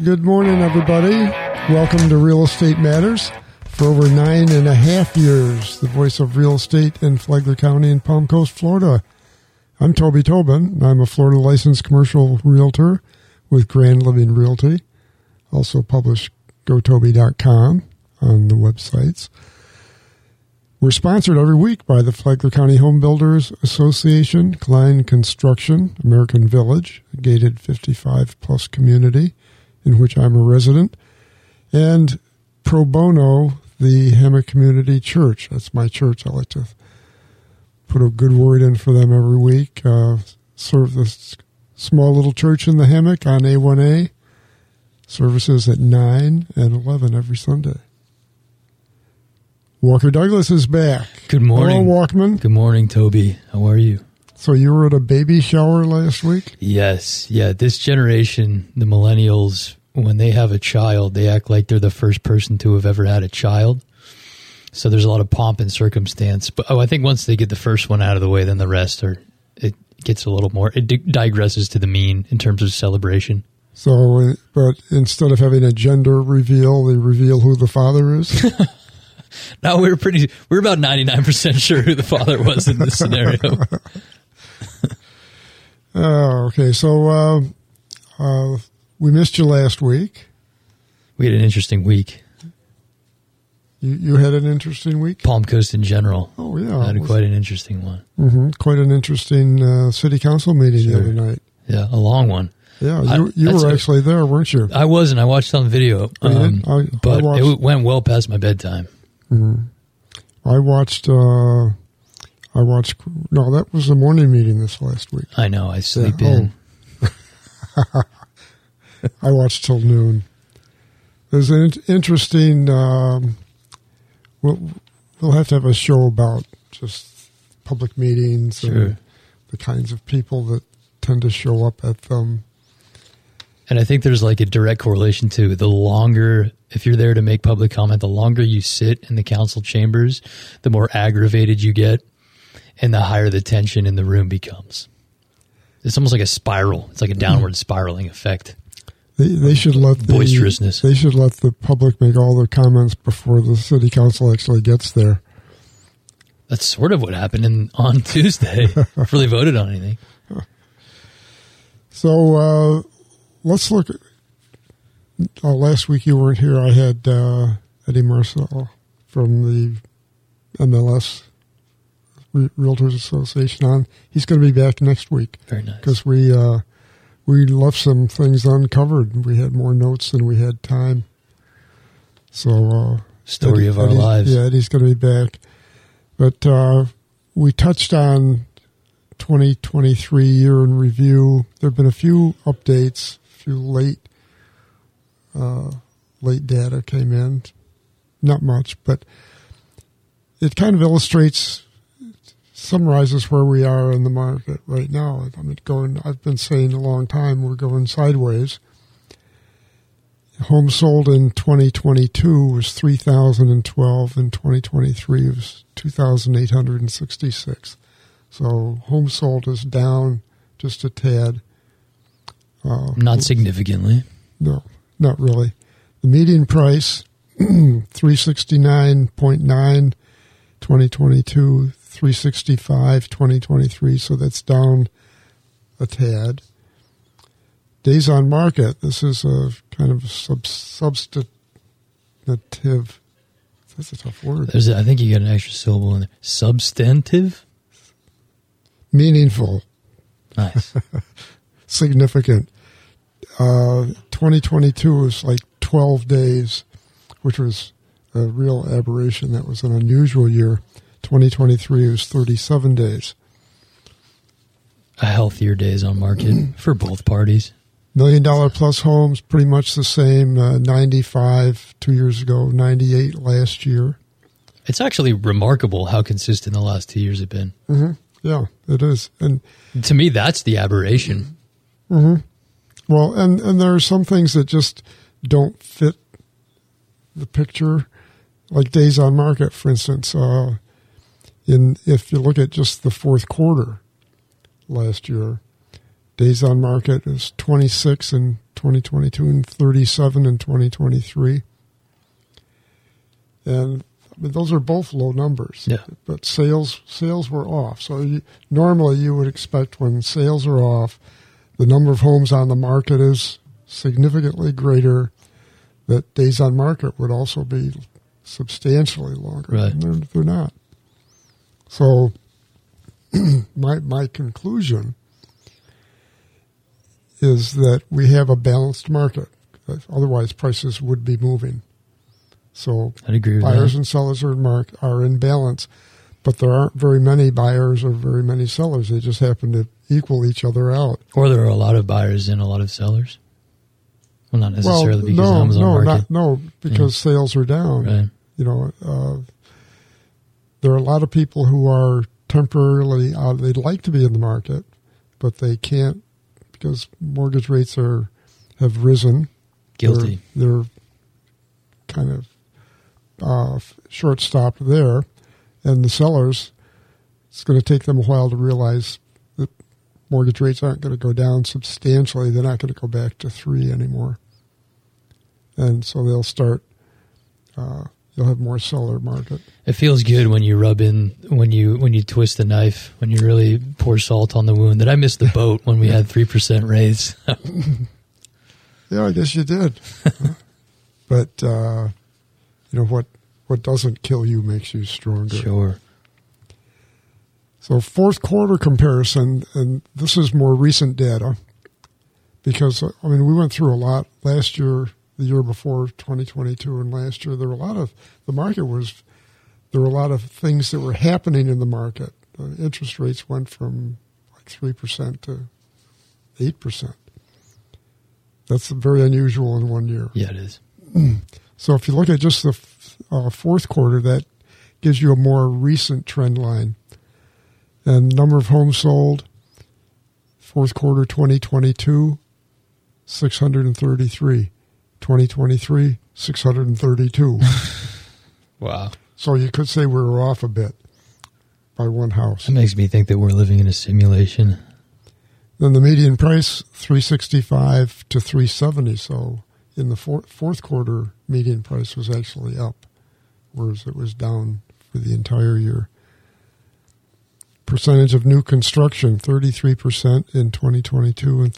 Good morning, everybody. Welcome to Real Estate Matters. For over nine and a half years, the voice of real estate in Flagler County and Palm Coast, Florida. I'm Toby Tobin. I'm a Florida licensed commercial realtor with Grand Living Realty. Also publish gotoby.com on the websites. We're sponsored every week by the Flagler County Home Builders Association, Klein Construction, American Village, a gated 55 plus community in which I'm a resident, and Pro Bono, the Hammock Community Church. That's my church. I like to put a good word in for them every week. Uh, serve this small little church in the hammock on A1A. Services at 9 and 11 every Sunday. Walker Douglas is back. Good morning. Hello, Walkman. Good morning, Toby. How are you? So you were at a baby shower last week? Yes. Yeah. This generation, the millennials, when they have a child, they act like they're the first person to have ever had a child. So there's a lot of pomp and circumstance. But oh, I think once they get the first one out of the way, then the rest are, it gets a little more, it digresses to the mean in terms of celebration. So, but instead of having a gender reveal, they reveal who the father is? no, we were pretty, we are about 99% sure who the father was in this scenario. oh, okay. So, uh, uh, we missed you last week. We had an interesting week. You, you had an interesting week? Palm Coast in general. Oh, yeah. I had quite an interesting one. Mm-hmm. Quite an interesting uh, city council meeting sure. the other night. Yeah, a long one. Yeah, you, I, you were actually a, there, weren't you? I wasn't. I watched on video, um, I, but watched, it went well past my bedtime. Mm-hmm. I watched. Uh, I watched. No, that was the morning meeting this last week. I know. I sleep yeah. in. Oh. I watched till noon. There's an interesting. Um, we'll we'll have to have a show about just public meetings sure. and the kinds of people that tend to show up at them. And I think there's like a direct correlation to the longer, if you're there to make public comment, the longer you sit in the council chambers, the more aggravated you get and the higher the tension in the room becomes. It's almost like a spiral. It's like a downward spiraling effect. They, they should let the boisterousness. They should let the public make all their comments before the city council actually gets there. That's sort of what happened in, on Tuesday. before they voted on anything. So uh, let's look. At, uh, last week you weren't here. I had uh, Eddie Marcel from the MLS Realtors Association on. He's going to be back next week. Very nice. Because we uh, we left some things uncovered. We had more notes than we had time. So, uh, story Eddie, of our Eddie's, lives. Yeah, Eddie's going to be back. But uh, we touched on 2023 year in review. There have been a few updates, a few late uh, late data came in. Not much, but it kind of illustrates summarizes where we are in the market right now. I mean, going. I've been saying a long time we're going sideways. Homes sold in 2022 was 3,012, and 2023 was 2,866. So homes sold is down just a tad. Uh, not significantly. No, not really. The median price 369.9 2022 365 2023, so that's down a tad. Days on market, this is a kind of sub- substantive. That's a tough word. There's, I think you got an extra syllable in there. Substantive? Meaningful. Nice. Significant. Uh, 2022 was like 12 days, which was a real aberration. That was an unusual year. 2023 was 37 days. A healthier days on market for both parties. Million dollar plus homes, pretty much the same. Uh, 95 two years ago, 98 last year. It's actually remarkable how consistent the last two years have been. Mm-hmm. Yeah, it is. And to me, that's the aberration. Mm-hmm. Well, and, and there are some things that just don't fit the picture, like days on market, for instance. Uh, in if you look at just the fourth quarter last year, days on market is 26 in 2022 and 37 in 2023. And I mean, those are both low numbers. Yeah. But sales sales were off. So you, normally you would expect when sales are off, the number of homes on the market is significantly greater. That days on market would also be substantially longer. Right. They're, they're not. So my my conclusion is that we have a balanced market. Otherwise, prices would be moving. So I'd agree with buyers that. and sellers are in mark are in balance, but there aren't very many buyers or very many sellers. They just happen to equal each other out. Or there are a lot of buyers and a lot of sellers. Well, not necessarily well, because no, homes no, market. not no, because sales are down. Right. You know, uh, there are a lot of people who are temporarily out. They'd like to be in the market, but they can't because mortgage rates are have risen. Guilty. They're, they're kind of uh, short stopped there, and the sellers. It's going to take them a while to realize that mortgage rates aren't going to go down substantially. They're not going to go back to three anymore, and so they'll start. Uh, you'll have more seller market. It feels good when you rub in when you when you twist the knife when you really pour salt on the wound. That I missed the boat when we had three percent raise. Yeah, I guess you did. but uh, you know what? What doesn't kill you makes you stronger. sure. So fourth quarter comparison, and this is more recent data, because I mean we went through a lot last year, the year before 2022, and last year there were a lot of the market was there were a lot of things that were happening in the market. The interest rates went from like three percent to eight percent. That's very unusual in one year. Yeah, it is. So if you look at just the uh, fourth quarter, that gives you a more recent trend line. And number of homes sold, fourth quarter 2022, 633. 2023, 632. Wow. so you could say we were off a bit by one house. That makes me think that we're living in a simulation. Then the median price, 365 to 370. So in the four, fourth quarter, median price was actually up, whereas it was down for the entire year. Percentage of new construction, 33% in 2022 and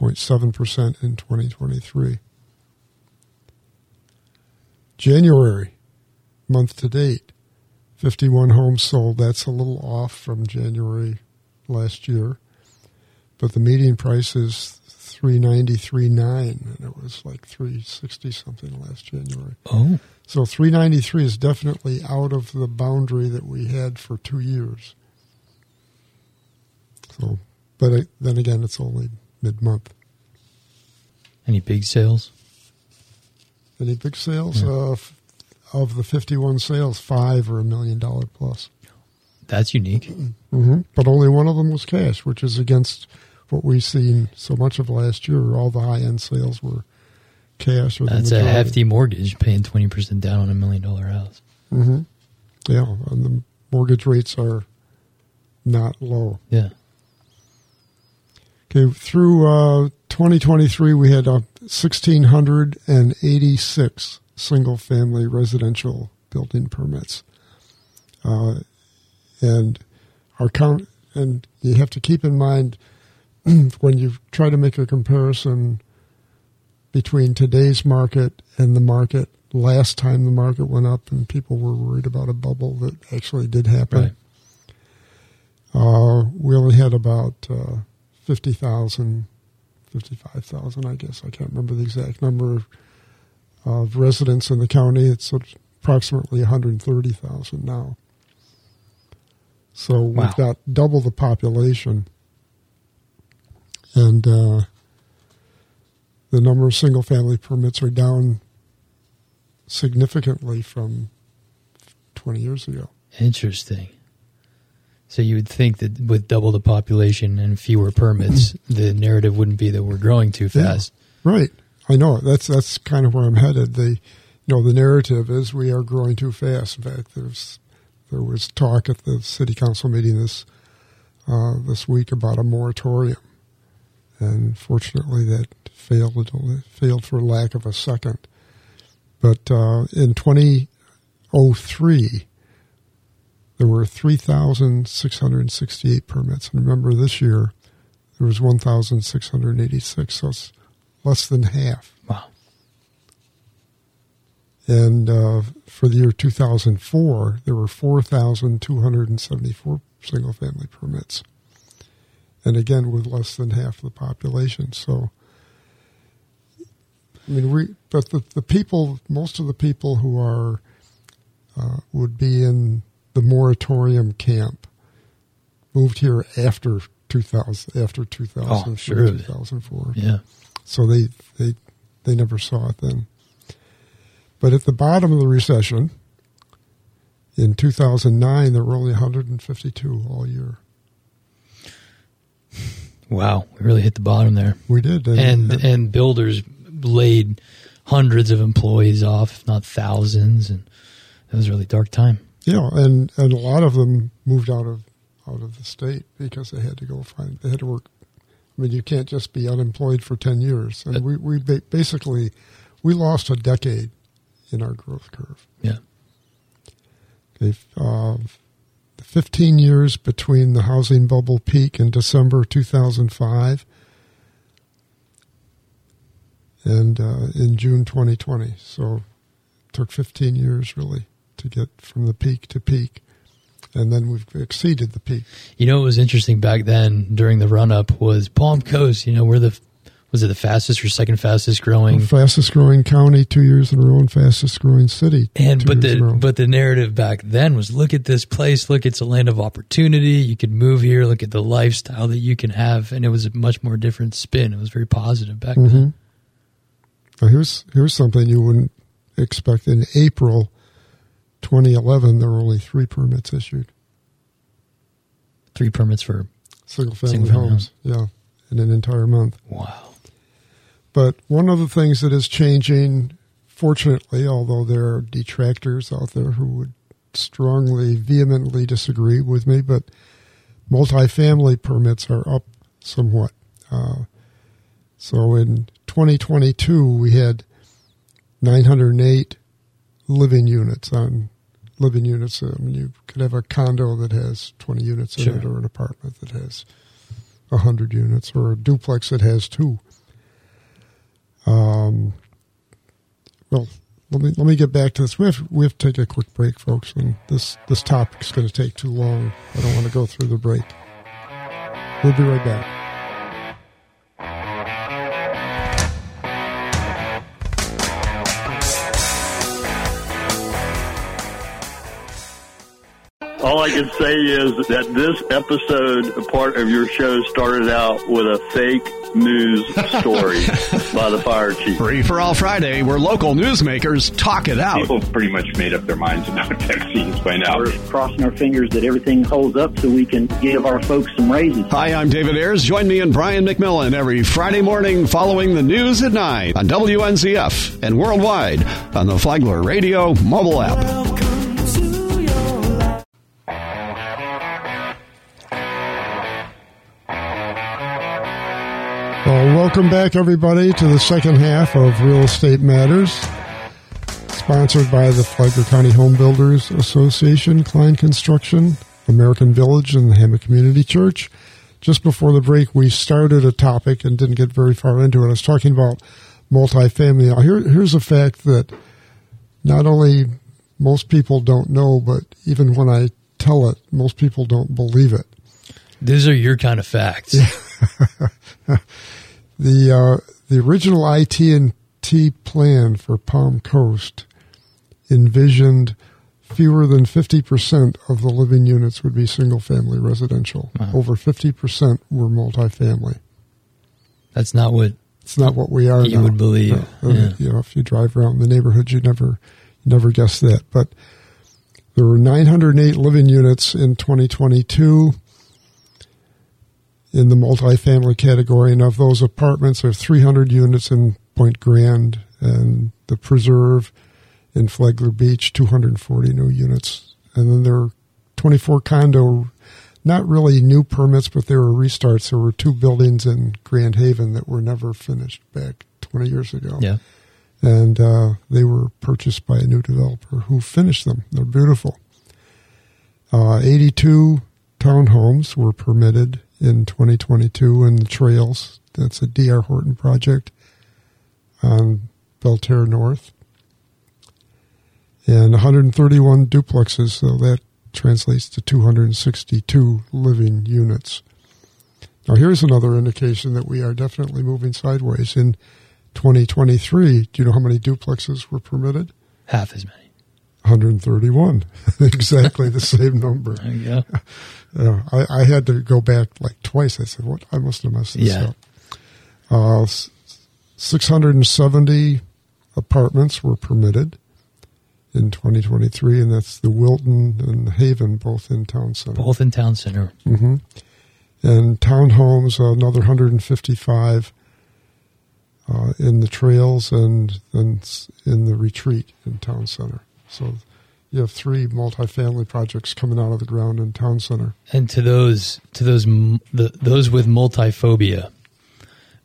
34.7% in 2023. January, month to date, 51 homes sold. That's a little off from January last year but the median price is three ninety three nine, and it was like three sixty something last January. Oh, So three ninety three is definitely out of the boundary that we had for two years. So, but then again, it's only mid month. any big sales? Any big sales? Yeah. Uh, f- of the fifty one sales, five are a million dollar plus. That's unique. hmm But only one of them was cash, which is against what we've seen so much of last year. All the high end sales were cash. Or the That's a hefty mortgage, paying twenty percent down on a million dollar house. hmm Yeah, and the mortgage rates are not low. Yeah. Okay, through uh, 2023, we had uh, 1,686 single family residential building permits. Uh, and our count, and you have to keep in mind when you try to make a comparison between today's market and the market last time the market went up and people were worried about a bubble that actually did happen. Right. Uh, we only had about uh, 50,000, 55,000, I guess. I can't remember the exact number of residents in the county. It's approximately 130,000 now. So Wow. we've got double the population. And uh, the number of single family permits are down significantly from 20 years ago. Interesting. So you would think that with double the population and fewer permits, the narrative wouldn't be that we're growing too Yeah. fast. Right. I know. That's that's kind of where I'm headed. The you know, the narrative is we are growing too fast. In fact, there's there was talk at the city council meeting this uh, this week about a moratorium, and fortunately that failed failed for lack of a second. But uh, in 2003, there were 3,668 permits. And remember, this year there was 1,686, so it's less than half. Wow. And uh, for the year 2004, there were 4,274 single family permits. And again, with less than half the population. So, I mean, we, but the, the people, most of the people who are, uh, would be in the moratorium camp moved here after 2000, after 2000, oh, sure. 2004. Yeah. So they, they, they never saw it then. But at the bottom of the recession, in 2009, there were only 152 all year. Wow, we really hit the bottom there. We did, and and, and builders laid hundreds of employees off, if not thousands, and it was a really dark time. Yeah, and and a lot of them moved out of out of the state because they had to go find they had to work. I mean, you can't just be unemployed for ten years, and we we basically we lost a decade in our growth curve. Yeah. Okay, uh, 15 years between the housing bubble peak in December 2005 and uh, in June 2020. So it took 15 years really to get from the peak to peak. And then we've exceeded the peak. You know, what was interesting back then during the run up was Palm Coast. You know, we're the was it the fastest or second fastest growing? Fastest growing county two years in a row, and fastest growing city. And but the but the narrative back then was look at this place, look, it's a land of opportunity. You could move here, look at the lifestyle that you can have, and it was a much more different spin. It was very positive back mm-hmm. then. Now here's here's something you wouldn't expect. In April 2011, there were only three permits issued. Three permits for single family, single family homes. Yeah, in an entire month. Wow. But one of the things that is changing, fortunately, although there are detractors out there who would strongly, vehemently disagree with me, but multifamily permits are up somewhat. Uh, so in 2022, we had 908 living units on living units. I mean, you could have a condo that has 20 units in sure. it, or an apartment that has 100 units, or a duplex that has two. Um, well, let me let me get back to this. We have we have to take a quick break, folks, and this this topic is going to take too long. I don't want to go through the break. We'll be right back. All I can say is that this episode, part of your show, started out with a fake news story by the fire chief. Free for all Friday, where local newsmakers talk it out. People pretty much made up their minds about vaccines by now. We're crossing our fingers that everything holds up so we can give our folks some raises. Hi, I'm David Ayres. Join me and Brian McMillan every Friday morning following the news at 9 on WNZF and worldwide on the Flagler Radio mobile app. Welcome back, everybody, to the second half of Real Estate Matters, sponsored by the Flagler County Home Builders Association, Klein Construction, American Village, and the Hammock Community Church. Just before the break, we started a topic and didn't get very far into it. I was talking about multifamily. Here, here's a fact that not only most people don't know, but even when I tell it, most people don't believe it. These are your kind of facts. the uh, the original IT and T plan for Palm Coast envisioned fewer than 50% of the living units would be single family residential. Wow. Over 50% were multifamily. That's not what it's not what we are you now. would believe. Uh, yeah. You know, if you drive around the neighborhood, you never you never guess that. But there were 908 living units in 2022 in the multifamily category, and of those apartments, there are 300 units in Point Grand and the Preserve in Flagler Beach, 240 new units, and then there are 24 condo not really new permits, but there were restarts. There were two buildings in Grand Haven that were never finished back 20 years ago. Yeah. And uh, they were purchased by a new developer who finished them. They're beautiful. Uh, 82 townhomes were permitted in 2022 in the trails. That's a D.R. Horton project on Belle Terre North. And 131 duplexes, so that translates to 262 living units. Now, here's another indication that we are definitely moving sideways. In 2023, do you know how many duplexes were permitted? Half as many. 131. exactly the same number. You go. Uh, I, I had to go back like twice. I said, "What? I must have messed this Yeah. up." Uh, 670 apartments were permitted in 2023, and that's the Wilton and the Haven, both in town center. Both in town center. hmm And townhomes, another 155 uh, in the trails and then in the retreat in town center. So you have three multifamily projects coming out of the ground in town center. And to those to those the, those with multiphobia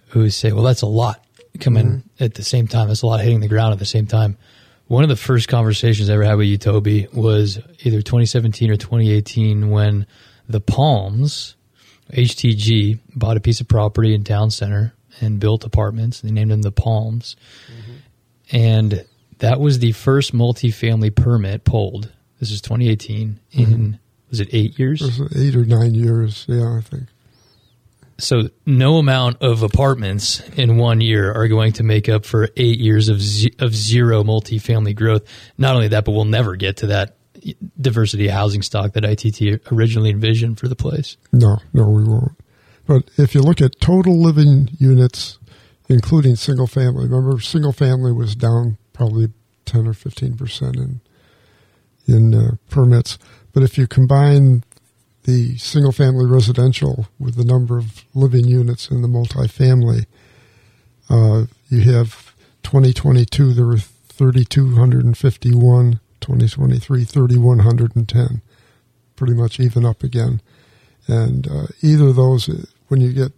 who say, "Well, that's a lot coming mm-hmm. at the same time. That's a lot hitting the ground at the same time." One of the first conversations I ever had with you, Toby, was either 2017 or 2018 when the Palms HTG bought a piece of property in town center and built apartments. They named them the Palms, mm-hmm. and that was the first multifamily permit pulled. This is 2018 in mm-hmm. was it eight years? It eight or nine years, yeah, I think. So no amount of apartments in one year are going to make up for eight years of ze- of zero multifamily growth. Not only that, but we'll never get to that diversity of housing stock that ITT originally envisioned for the place. No, no, we won't. But if you look at total living units, including single family, remember single family was down probably ten or fifteen percent in in uh, permits. But if you combine the single family residential with the number of living units in the multifamily, uh, you have 2022 there were 3,251, 2023 3,110, pretty much even up again. And uh, either of those, uh, when you get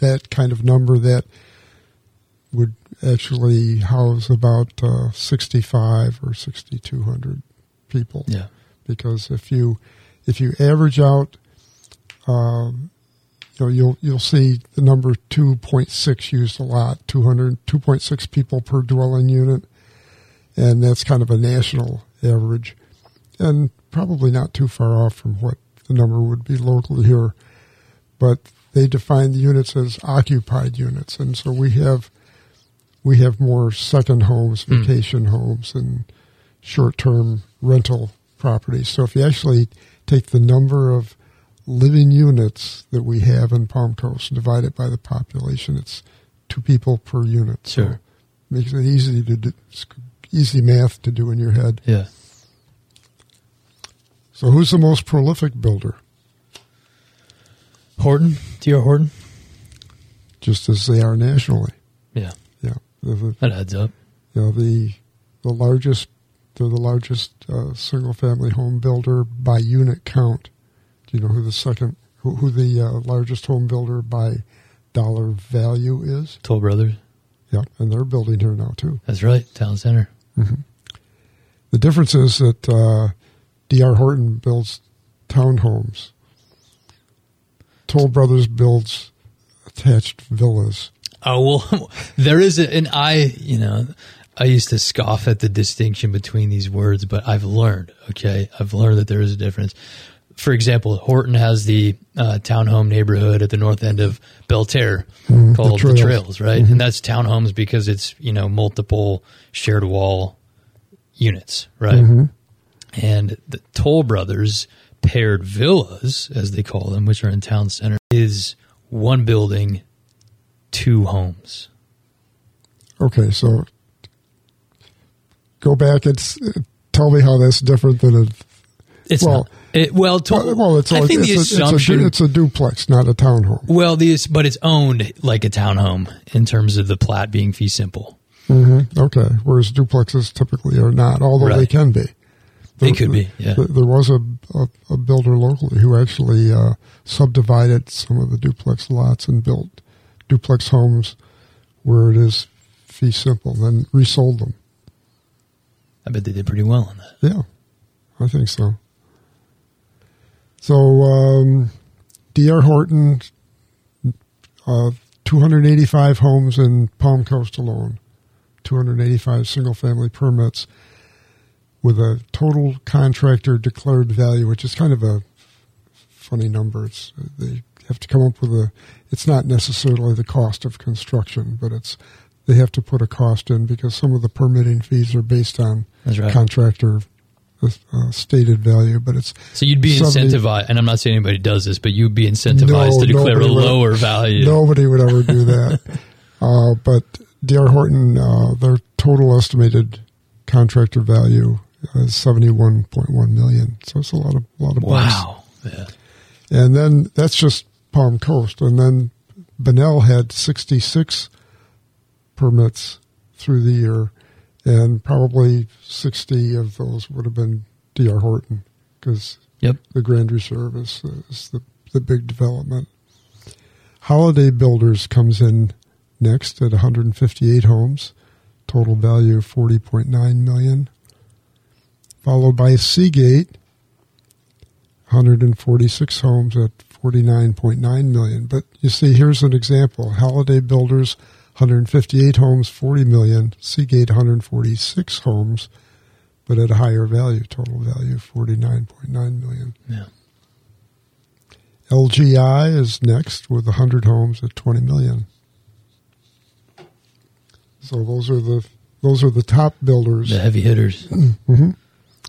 that kind of number, that would actually house about uh, 65 or 6,200 people. Yeah. Because if you if you average out, um, you know, you'll you'll see the number 2.6 used a lot, 200, 2.6 people per dwelling unit, and that's kind of a national average, and probably not too far off from what the number would be locally here. But they define the units as occupied units, and so we have we have more second homes, hmm. vacation homes, and short-term rental properties. So if you actually take the number of living units that we have in Palm Coast, and divide it by the population, it's two people per unit. So Sure. makes it easy to do, it's easy math to do in your head. Yeah. So who's the most prolific builder? Horton, D.R. Horton. Just as they are nationally. Yeah. The, the, that adds up. you know, the the largest they're the largest uh, single family home builder by unit count. Do you know who the second who, who the uh, largest home builder by dollar value is? Toll Brothers. Yeah, and they're building here now too. That's right. Town center. The difference is that uh, D.R. Horton builds townhomes. Toll Brothers builds attached villas. Oh well, there is a, and I, you know, I used to scoff at the distinction between these words, but I've learned. Okay, I've learned that there is a difference. For example, Horton has the uh, townhome neighborhood at the north end of Belle Terre mm-hmm. called the Trails. Trails, right? Mm-hmm. And that's townhomes because it's you know multiple shared wall units, right? Mm-hmm. And the Toll Brothers paired villas, as they call them, which are in town center, is one building, two homes. Okay, so go back and s- tell me how that's different than a It's Well- not. It, well, to, well. well it's I a, think the it's, a, assumption. it's, a, it's a duplex, not a townhome. well, the but it's owned like a townhome in terms of the plat being fee simple. hmm Okay, whereas duplexes typically are not, although they can be. They could be, yeah. There, there was a, a, a builder locally who actually uh, subdivided some of the duplex lots and built duplex homes where it is fee simple, then resold them. I bet they did pretty well on that. Yeah, I think so. So, um, D.R. Horton, uh, 285 homes in Palm Coast alone, 285 single family permits with a total contractor declared value, which is kind of a funny number. It's, they have to come up with a, it's not necessarily the cost of construction, but it's, they have to put a cost in because some of the permitting fees are based on right. contractor uh, stated value, but it's So you'd be incentivized, and I'm not saying anybody does this, but you'd be incentivized No, to declare a nobody would. lower value. Nobody would ever do that. uh, but D.R. Horton, uh, their total estimated contractor value is seventy-one point one million. So it's a lot of lot of bucks. Wow. Yeah. And then that's just Palm Coast, and then Bunnell had sixty-six permits through the year, and probably sixty of those would have been D.R. Horton because Yep. the Grand Reserve is, is the, the big development. Holiday Builders comes in next at 158 homes, total value of 40.9 million. Followed by Seagate, 146 homes at 49.9 million. But you see, here's an example: Holiday Builders, 158 homes, 40 million. Seagate, 146 homes, but at a higher value, total value 49.9 million. Yeah. LGI is next with 100 homes at 20 million. So those are the those are the top builders. The heavy hitters. Mm-hmm.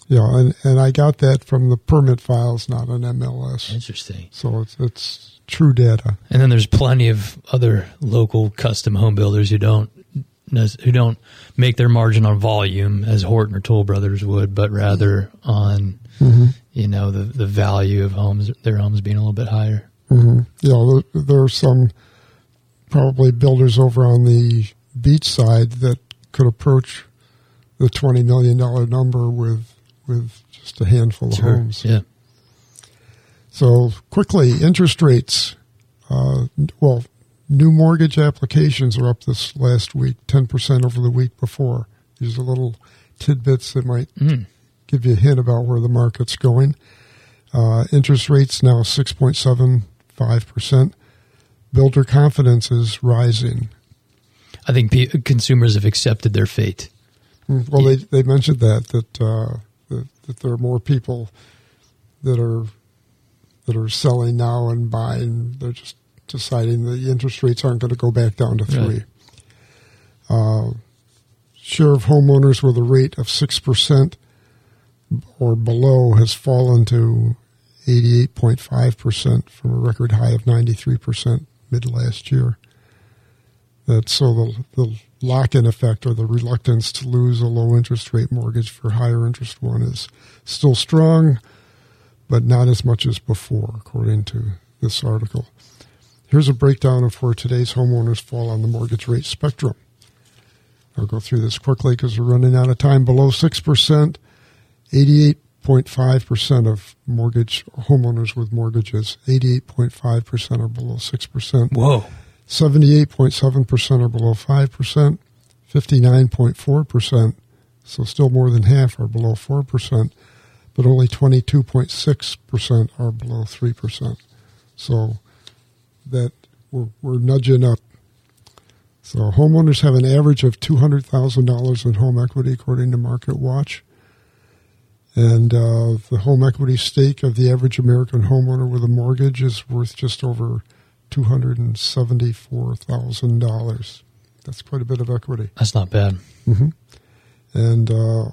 Yeah, and, and I got that from the permit files, not an MLS. Interesting. So it's it's true data. And then there's plenty of other local custom home builders who don't who don't make their margin on volume as Horton or Toll Brothers would, but rather on you know the the value of homes, their homes being a little bit higher. Mm-hmm. There are some probably builders over on the beach side that could approach the twenty million dollar number with with just a handful of homes. Yeah. So quickly, interest rates. Uh, well, new mortgage applications are up this last week, ten percent over the week before. These are little tidbits that might give you a hint about where the market's going. Uh, interest rates now six point seven five percent. Builder confidence is rising. I think consumers have accepted their fate. Mm, Well, they they mentioned that that uh, that, that there are more people that are that are selling now and buying. They're just deciding the interest rates aren't going to go back down to three. Uh, share of homeowners with a rate of six percent or below has fallen to eighty eight point five percent from a record high of ninety three percent mid last year. That so the the lock in effect or the reluctance to lose a low interest rate mortgage for higher interest one is still strong, but not as much as before, according to this article. Here's a breakdown of where today's homeowners fall on the mortgage rate spectrum. I'll go through this quickly because we're running out of time. Below 6%, 88.5% of mortgage homeowners with mortgages, 88.5% are below 6%. Whoa. 78.7% are below 5%, 59.4%, so still more than half are below 4%, but only 22.6% are below 3%. So that we're, we're nudging up. So homeowners have an average of $200,000 in home equity according to Market Watch. And uh, the home equity stake of the average American homeowner with a mortgage is worth just over $274,000. That's quite a bit of equity. That's not bad. And uh,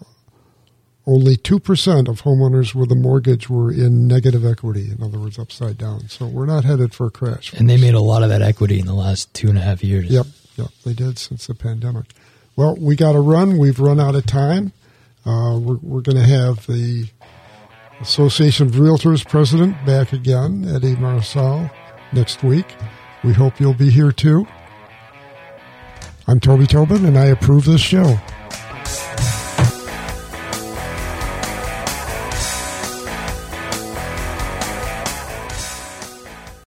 only 2% of homeowners with a mortgage were in negative equity, in other words, upside down. So we're not headed for a crash. And they made a lot of that equity in the last two and a half years. Yep, yep, they did since the pandemic. Well, we got to run. We've run out of time. Uh, we're we're going to have the Association of Realtors president back again, Eddie Marsal, next week. We hope you'll be here too. I'm Toby Tobin, and I approve this show.